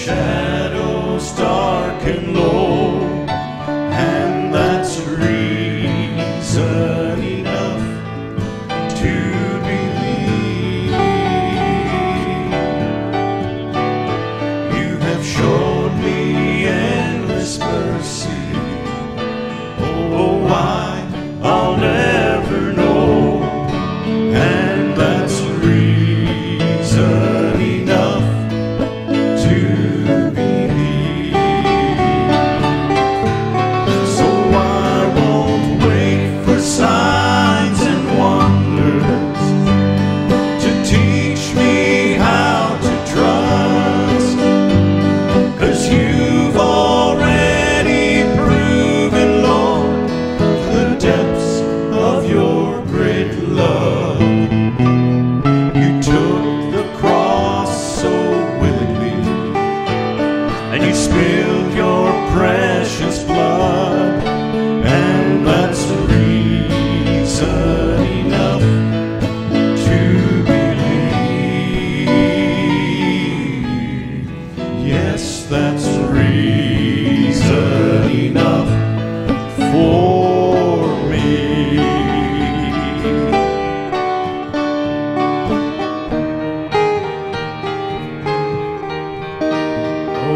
share.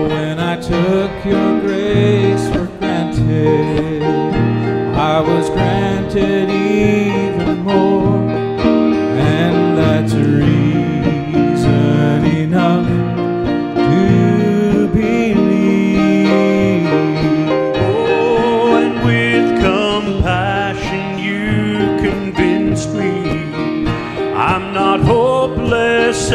when I took your grace for granted, I was granted even more, and that's reason enough to believe. Oh, and with compassion you convinced me I'm not hopeless.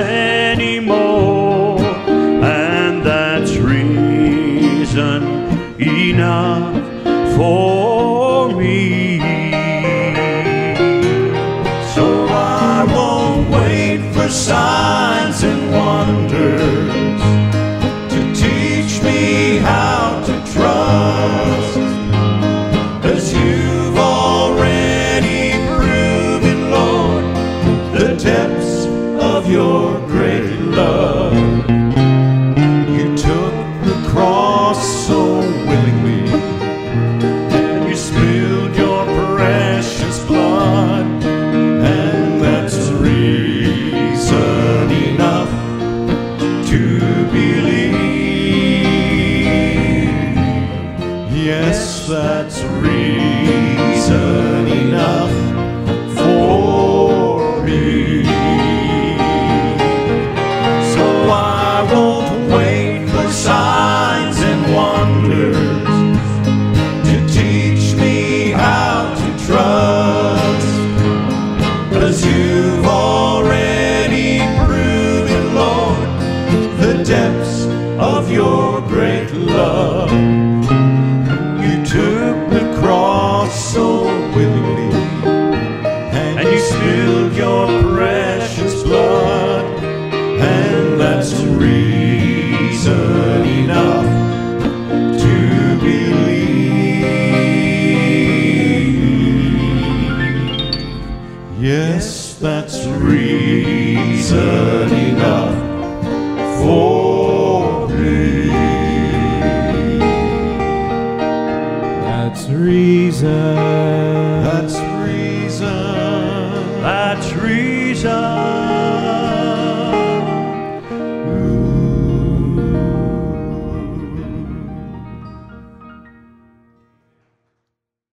Enough for me. So I won't wait for signs and wonders to teach me how to trust. Cause you've already proven, Lord, the depths of your great love. Your great love. You took the cross so willingly, and you spilled your precious That's reason. That's